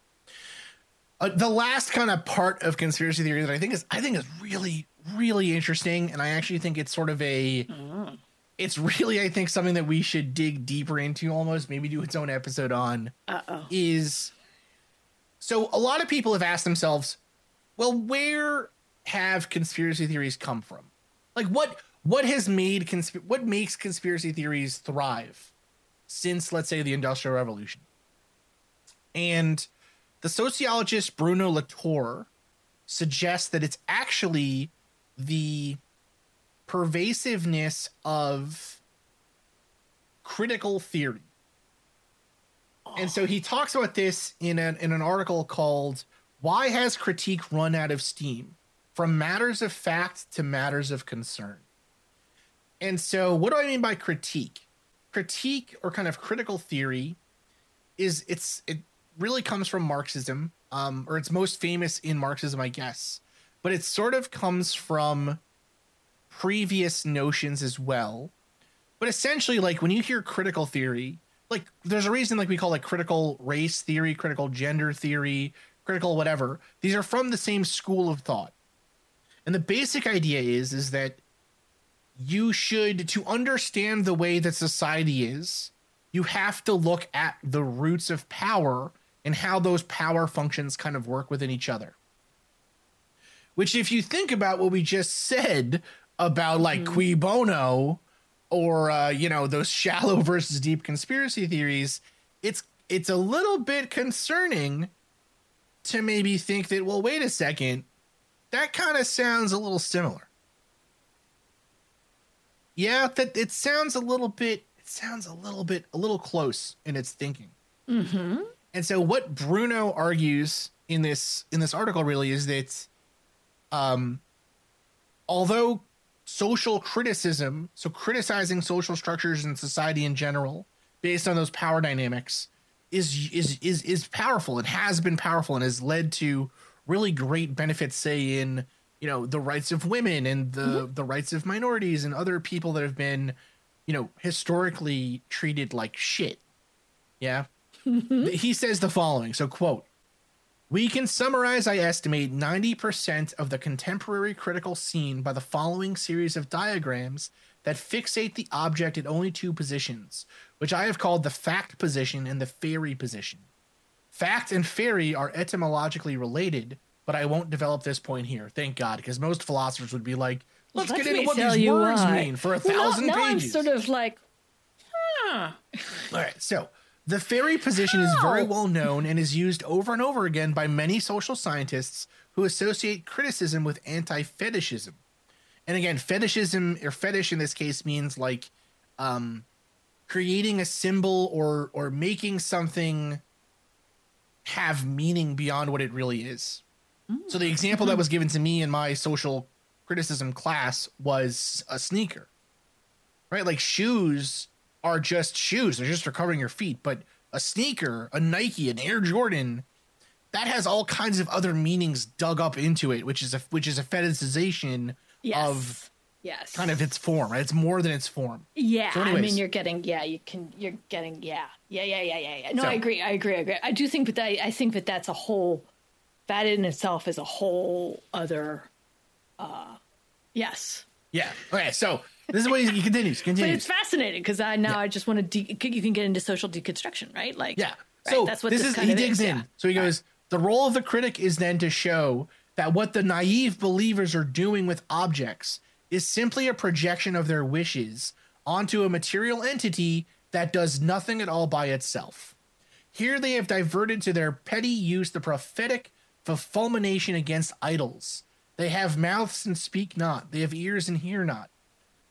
uh, the last kind of part of conspiracy theory that i think is i think is really really interesting and i actually think it's sort of a it's really i think something that we should dig deeper into almost maybe do its own episode on Uh-oh. is so a lot of people have asked themselves well where have conspiracy theories come from like what what has made consp- what makes conspiracy theories thrive since let's say the industrial revolution and the sociologist bruno latour suggests that it's actually the pervasiveness of critical theory and so he talks about this in an in an article called "Why Has Critique Run Out of Steam: From Matters of Fact to Matters of Concern." And so, what do I mean by critique? Critique or kind of critical theory is it's it really comes from Marxism, um, or it's most famous in Marxism, I guess. But it sort of comes from previous notions as well. But essentially, like when you hear critical theory, like there's a reason like we call it critical race theory, critical gender theory, critical whatever. These are from the same school of thought. And the basic idea is is that you should to understand the way that society is, you have to look at the roots of power and how those power functions kind of work within each other. Which if you think about what we just said about like cui bono or uh, you know those shallow versus deep conspiracy theories, it's it's a little bit concerning to maybe think that well wait a second, that kind of sounds a little similar. Yeah, that it sounds a little bit it sounds a little bit a little close in its thinking. Mm-hmm. And so what Bruno argues in this in this article really is that um although social criticism, so criticizing social structures and society in general based on those power dynamics is is is is powerful. It has been powerful and has led to really great benefits say in you know the rights of women and the mm-hmm. the rights of minorities and other people that have been you know historically treated like shit. Yeah. Mm-hmm. he says the following. So quote we can summarize, I estimate, 90% of the contemporary critical scene by the following series of diagrams that fixate the object at only two positions, which I have called the fact position and the fairy position. Fact and fairy are etymologically related, but I won't develop this point here. Thank God, because most philosophers would be like, let's Let get into what these words why. mean for a Well, now- thousand now, pages. I'm sort of like, huh. All right, so the fairy position is very well known and is used over and over again by many social scientists who associate criticism with anti fetishism. And again, fetishism or fetish in this case means like um, creating a symbol or or making something have meaning beyond what it really is. So the example that was given to me in my social criticism class was a sneaker right? Like shoes are just shoes; they're just for covering your feet. But a sneaker, a Nike, an Air Jordan, that has all kinds of other meanings dug up into it, which is a which is a fetishization Yes. of yes. kind of its form. Right? It's more than its form. Yeah, So I mean, you're getting, yeah, you can, you're getting, yeah, yeah, yeah, yeah, yeah, yeah. No, So- I agree, I agree, I agree. I do think that I, I think that that's a whole, that in itself is a whole other, uh, yes. Yeah. Okay. So this is what he, he continues. But it's fascinating because I now I just want to, de- you can get into social deconstruction, right? Like, Yeah. right? So that's what this this, is he digs is, in. yeah. So he goes, the role of the critic is then to show that what the naive believers are doing with objects is simply a projection of their wishes onto a material entity that does nothing at all by itself. Here they have diverted to their petty use the prophetic fulmination against idols. They have mouths and speak not, they have ears and hear not.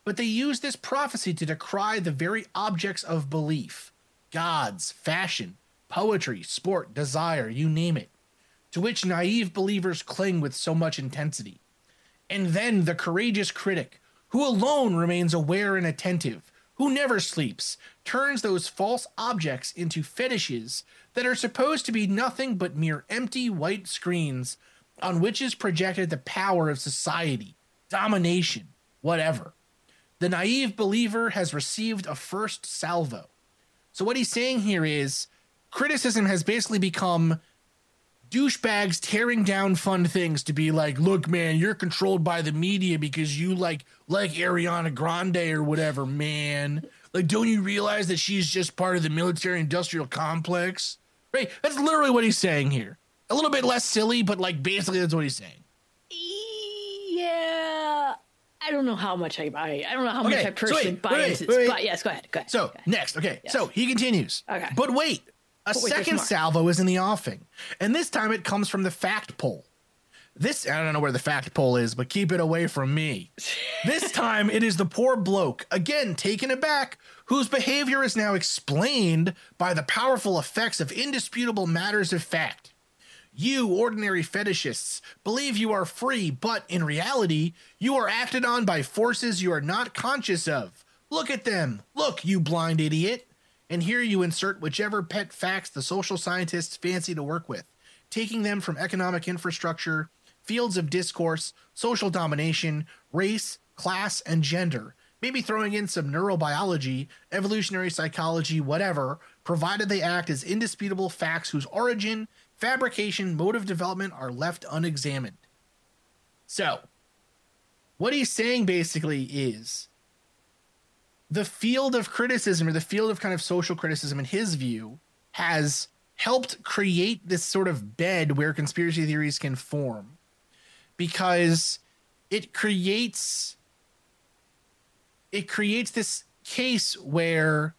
But they use this prophecy to decry the very objects of belief gods, fashion, poetry, sport, desire, you name it, to which naive believers cling with so much intensity. And then the courageous critic, who alone remains aware and attentive, who never sleeps, turns those false objects into fetishes that are supposed to be nothing but mere empty white screens on which is projected the power of society, domination, whatever. The naive believer has received a first salvo. So, what he's saying here is criticism has basically become douchebags tearing down fun things to be like, look, man, you're controlled by the media because you like like Ariana Grande or whatever, man. Like, don't you realize that she's just part of the military industrial complex? Right? That's literally what he's saying here. A little bit less silly, but like basically that's what he's saying. Yeah. I don't know how much I buy. I don't know how much Okay, I so personally wait, buy wait, into this. wait. But yes, go ahead. Go ahead. So go ahead. next, okay. So he continues. Okay. But wait, a But second salvo is in the offing, and this time it comes from the fact pole. This I don't know where the fact pole is, but keep it away from me. this time it is the poor bloke, again taken aback, whose behavior is now explained by the powerful effects of indisputable matters of fact. You, ordinary fetishists, believe you are free, but in reality, you are acted on by forces you are not conscious of. Look at them. Look, you blind idiot. And here you insert whichever pet facts the social scientists fancy to work with. taking them from economic infrastructure, fields of discourse, social domination, race, class, and gender. Maybe throwing in some neurobiology, evolutionary psychology, whatever, provided they act as indisputable facts whose origin, fabrication, mode of development are left unexamined. So, what he's saying basically is the field of criticism or the field of kind of social criticism, in his view, has helped create this sort of bed where conspiracy theories can form because it creates it creates this case where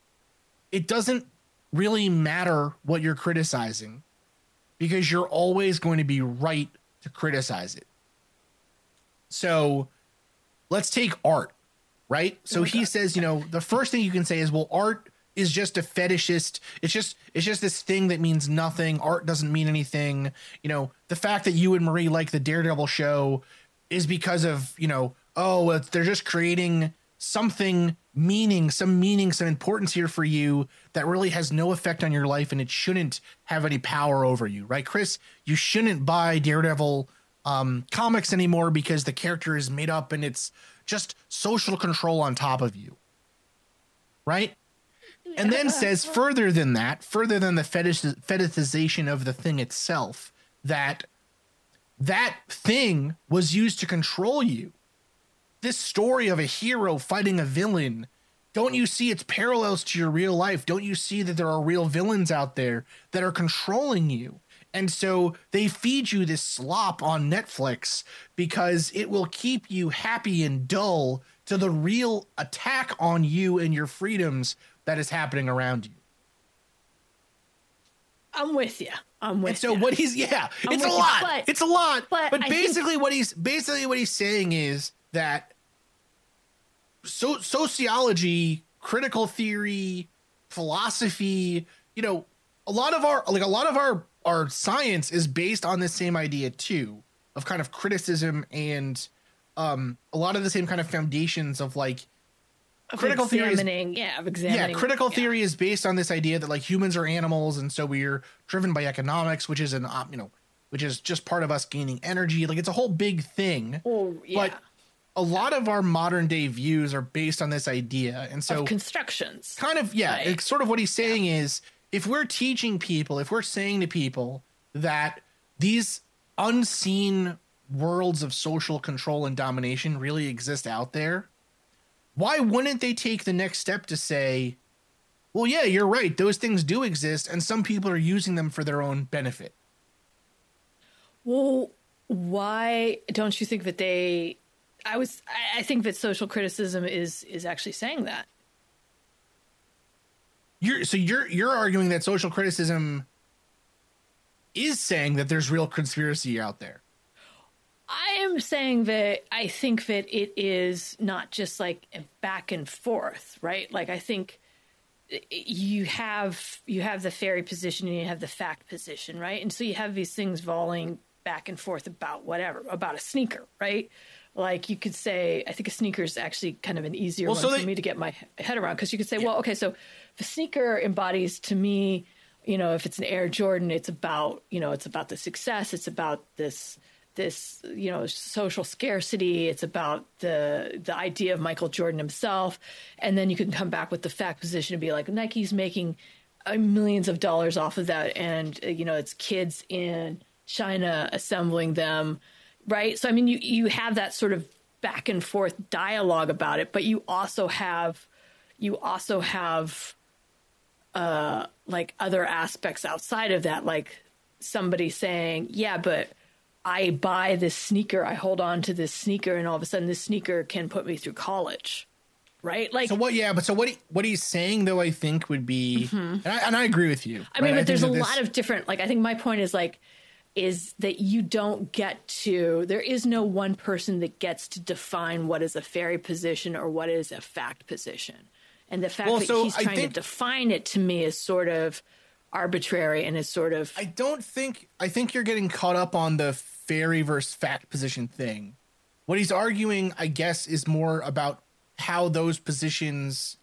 it doesn't really matter what you're criticizing because you're always going to be right to criticize it. So let's take art, right? So oh he says, you know, the first thing you can say is, well, art is just a fetishist. It's just it's just this thing that means nothing. Art doesn't mean anything. You know, the fact that you and Marie like the Daredevil show is because of, you know, oh, they're just creating something meaning, some meaning, some importance here for you that really has no effect on your life and it shouldn't have any power over you, right? Chris, you shouldn't buy Daredevil um, comics anymore because the character is made up and it's just social control on top of you, right? And then says further than that, further than the fetish, fetishization of the thing itself, that that thing was used to control you this story of a hero fighting a villain don't you see its parallels to your real life don't you see that there are real villains out there that are controlling you and so they feed you this slop on netflix because it will keep you happy and dull to the real attack on you and your freedoms that is happening around you I'm with you. I'm with and so ya. what he's yeah, I'm it's a you, lot. but- it's a lot. But, but I think- basically what he's basically what he's saying is that so sociology, critical theory, philosophy, you know, a lot of our like a lot of our our science is based on this same idea too of kind of criticism and um a lot of the same kind of foundations of like Of critical theory is- yeah, of examining. yeah, critical yeah. theory is based on this idea that like humans are animals, and so we're driven by economics, which is an you know, which is just part of us gaining energy. Like it's a whole big thing. Oh, yeah. But a lot of our modern day views are based on this idea, and so of constructions. kind of yeah, Right. it's sort of what he's saying is if we're teaching people, if we're saying to people that these unseen worlds of social control and domination really exist out there, why wouldn't they take the next step to say, well, yeah, you're right, those things do exist, and some people are using them for their own benefit. Well, why don't you think that they? I was. I- think that social criticism is is actually saying that. You're so you're you're arguing that social criticism is saying that there's real conspiracy out there. I am saying that I think that it is not just like back and forth, right? Like I think you have you have the fairy position and you have the fact position, right? And so you have these things volleying back and forth about whatever, about a sneaker, right? Like you could say, I think a sneaker is actually kind of an easier Well, one so for they- me to get my head around because you could say, well, okay, so the sneaker embodies to me, you know, if it's an Air Jordan, it's about, you know, it's about the success, it's about this this you know social scarcity it's about the the idea of michael jordan himself. And then you can come back with the fact position and be like nike's making uh, millions of dollars off of that. And uh, you know it's kids in china assembling them right so i mean you you have that sort of back and forth dialogue about it but you also have you also have uh like other aspects outside of that like somebody saying yeah but I buy this sneaker, I hold on to this sneaker, and all of a sudden this sneaker can put me through college. Right? Like So what? Yeah, but so what? He, what he's saying though, I think would be, and, I, and I agree with you. Mm-hmm. I mean, right? but there's a this- lot of different like I think my point is like is that you don't get to there is no one person that gets to define what is a fairy position or what is a fact position. And the fact Well, that so he's trying think- to define it to me is sort of arbitrary and is sort of I don't think. I think you're getting caught up on the fairy versus fact position thing. What he's arguing, I guess, is more about how those positions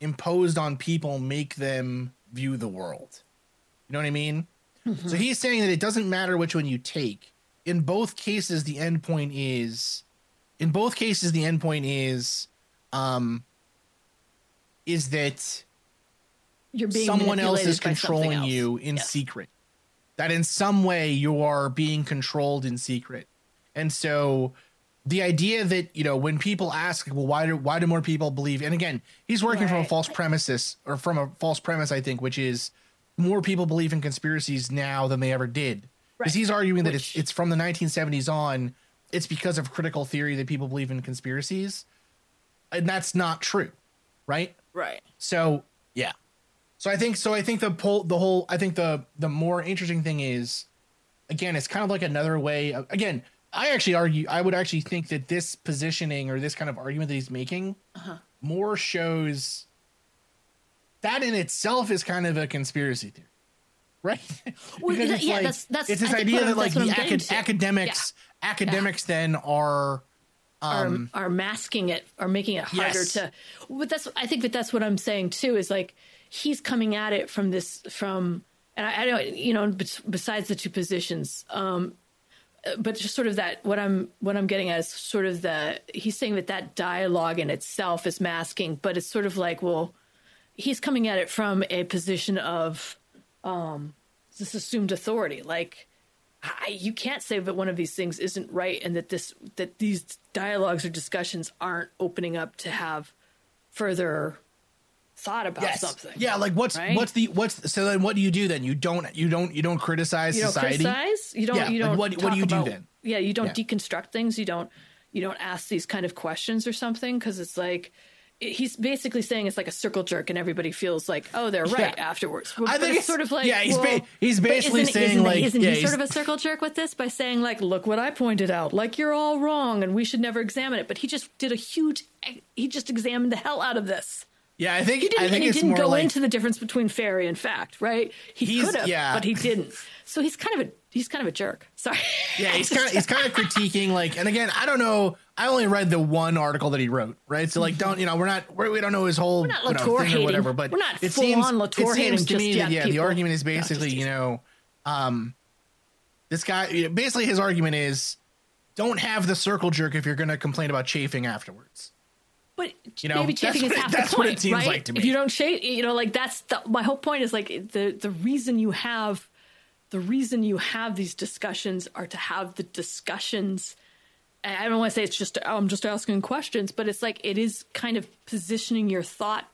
imposed on people make them view the world. You know what I mean? So he's saying that it doesn't matter which one you take. In both cases, the endpoint is, in both cases, the endpoint is, um, is that You're being someone else is controlling else. you in Yes. secret. That in some way you are being controlled in secret. And so the idea that, you know, when people ask, well, why do why do more people believe and again, he's working from a false premises or from a false premise, I think, which is more people believe in conspiracies now than they ever did. Because Right. he's arguing that it's it's from the 1970s on, it's because of critical theory that people believe in conspiracies. And that's not true, right? Right. So yeah. So I think so I think the poll the whole I think the the more interesting thing is again it's kind of like another way of, again I actually argue I would actually think that this positioning or this kind of argument that he's making Uh-huh. more shows that in itself is kind of a conspiracy theory. Right? Well, Because yeah, it's yeah, like- that's- that's- it's this idea that I'm- like the what I'm getting acad- academics academics then are um are, are masking it or making it harder Yes. to but that's i think that that's what i'm saying too is like he's coming at it from this from and i, I don't you know besides the two positions um but just sort of that what i'm what i'm getting at is sort of the he's saying that that dialogue in itself is masking but it's sort of like well he's coming at it from a position of um this assumed authority like I, you can't say that one of these things isn't right and that this that these dialogues or discussions aren't opening up to have further thought about yes. something Yeah, like what's right? what's the what's so then what do you do then? You don't you don't you don't criticize you don't society. criticize you don't Yeah, you don't what- what talk do you do then? yeah you don't Yeah. deconstruct things you don't you don't ask these kind of questions or something because it's like he's basically saying it's like a circle jerk and everybody feels like oh they're right Yeah. afterwards I think it's sort of like yeah, he's well, ba- he's basically isn't, saying isn't, like isn't yeah, he sort of a circle jerk with this by saying like look what I pointed out like you're all wrong and we should never examine it but he just did a huge he just examined the hell out of this yeah, I think he didn't, I think and he it's didn't go like into the difference between fairy and fact, right? He could have, yeah. but he didn't. So he's kind of a he's kind of a jerk. Sorry. yeah, he's kind of he's kind of critiquing like and again, I don't know, I only read the one article that he wrote, right? So like don't, you know, we're not we're, we don't know his whole not you know, thing or whatever, but We're not it full seems on Latour it seems to me that yeah, the argument is No, basically, you know, um this guy basically his argument is don't have the circle jerk if you're going to complain about chafing afterwards. But You know, maybe that's chafing what is it- half that's the what point, it seems right? like to me. If you don't chafe, you know, like that's the, my whole point is like the the reason you have the reason you have these discussions are to have the discussions. I don't want to say it's just oh, I'm just asking questions, but it's like it is kind of positioning your thought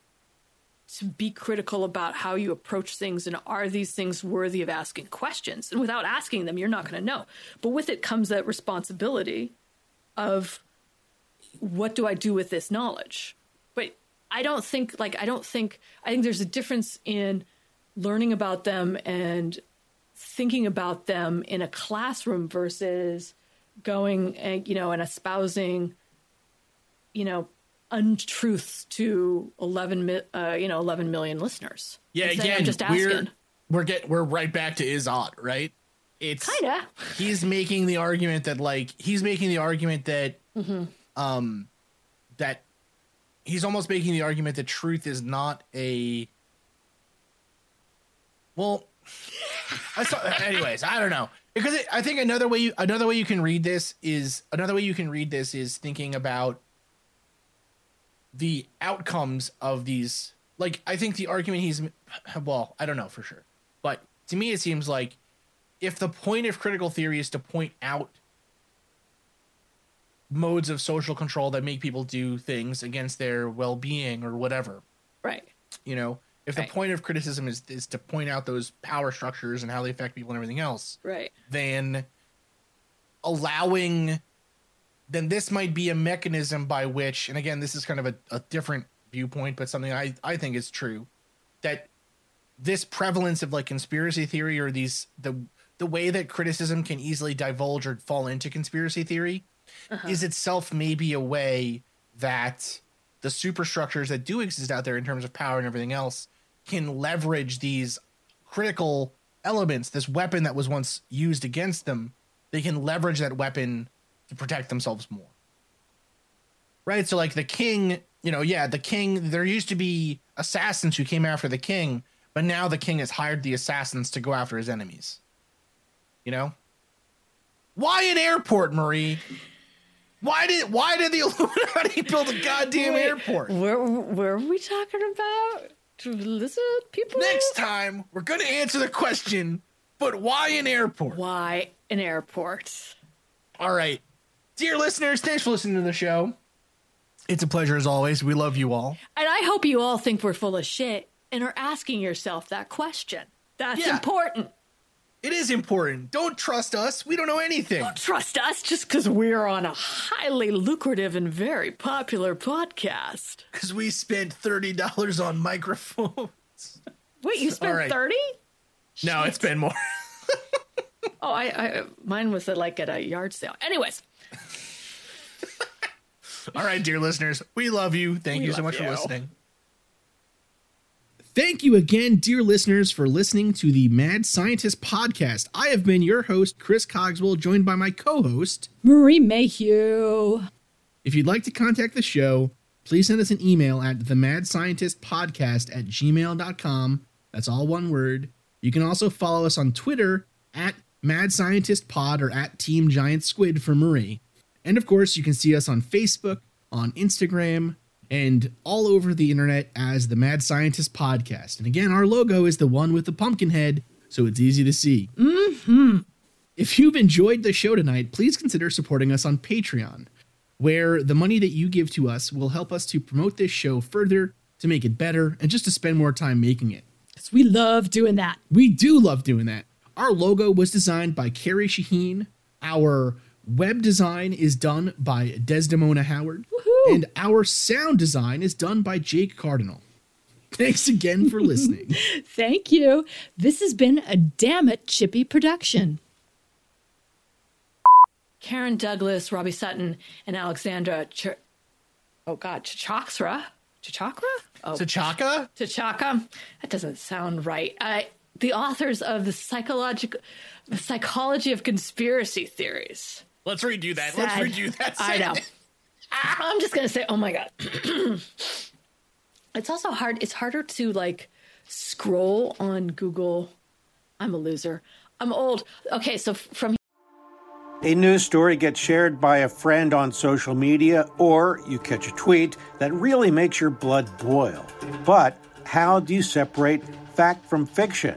to be critical about how you approach things and are these things worthy of asking questions? And without asking them you're not going to know. But with it comes that responsibility of what do i do with this knowledge? But i don't think like i don't think i think there's a difference in learning about them and thinking about them in a classroom versus going and you know and espousing you know untruths to 11 uh, you know 11 million listeners Yeah, again, just we're asking we're get we're right back to Izot, right? It's kinda he's making the argument that like he's making the argument that Mm-hmm. um that he's almost making the argument that truth is not a well I saw, anyways i don't know because it, i think another way you another way you can read this is another way you can read this is thinking about the outcomes of these like i think the argument he's well i don't know for sure. But to me it seems like if the point of critical theory is to point out modes of social control that make people do things against their well-being or whatever right. you know if the Right. point of criticism is, is to point out those power structures and how they affect people and everything else right then allowing then this might be a mechanism by which and again this is kind of a, a different viewpoint but something I, I think is true that this prevalence of like conspiracy theory or these the the way that criticism can easily divulge or fall into conspiracy theory uh-huh. is itself maybe a way that the superstructures that do exist out there in terms of power and everything else can leverage these critical elements, this weapon that was once used against them, they can leverage that weapon to protect themselves more. Right? So, like the king, you know, yeah, the king, there used to be assassins who came after the king, but now the king has hired the assassins to go after his enemies. You know? Why an airport, Marie? Why did why did the Illuminati build a goddamn Wait, airport? Where where are we talking about? To listen, people. Next time, we're going to answer the question, but why an airport? Why an airport? All right. Dear listeners, thanks for listening to the show. It's a pleasure as always. We love you all. And I hope you all think we're full of shit and are asking yourself that question. That's Yeah. important. It is important. Don't trust us. We don't know anything. Don't trust us just because we're on a highly lucrative and very popular podcast. Because we spent $30 on microphones. Wait, you spent All right. 30? no, it's been more. Oh, I, I mine was at, like at a yard sale. Anyways, All right, dear listeners, we love you. Thank We you so much for listening. Thank you again, dear listeners, for listening to the Mad Scientist podcast. I have been your host, Chris Cogswell, joined by my co host. Marie Mayhew. If you'd like to contact the show, please send us an email at themadscientistpodcast Mad Scientist Podcast at gmail.com. That's all one word. You can also follow us on Twitter at Mad Scientist Pod or at Team Giant Squid for Marie. And of course, you can see us on Facebook, on Instagram, and all over the internet as the Mad Scientist Podcast. And again, our logo is the one with the pumpkin head, so it's easy to see. Mm-hmm. If you've enjoyed the show tonight, please consider supporting us on Patreon, where the money that you give to us will help us to promote this show further, to make it better, and just to spend more time making it. We love doing that. We do love doing that. Our logo was designed by Carrie Shaheen. Our web design is done by Desdemona Howard. And our sound design is done by Jake Cardinal. Thanks again for listening. Thank you. This has been a Damn It Chippy production. Karen Douglas, Robbie Sutton, and Alexandra Ch- Oh God, Chachakra? Chachakra? Oh, T'Chaka? T'Chaka? That doesn't sound right. I, the authors of the psychological, the psychology of conspiracy theories. Let's redo that. Sad. Let's redo that. I know. I'm just gonna say, oh my god. it's also hard. It's harder to like scroll on Google. I'm a loser. I'm old. Okay, so f- from A news story gets shared by a friend on social media, or you catch a tweet that really makes your blood boil. But how do you separate fact from fiction?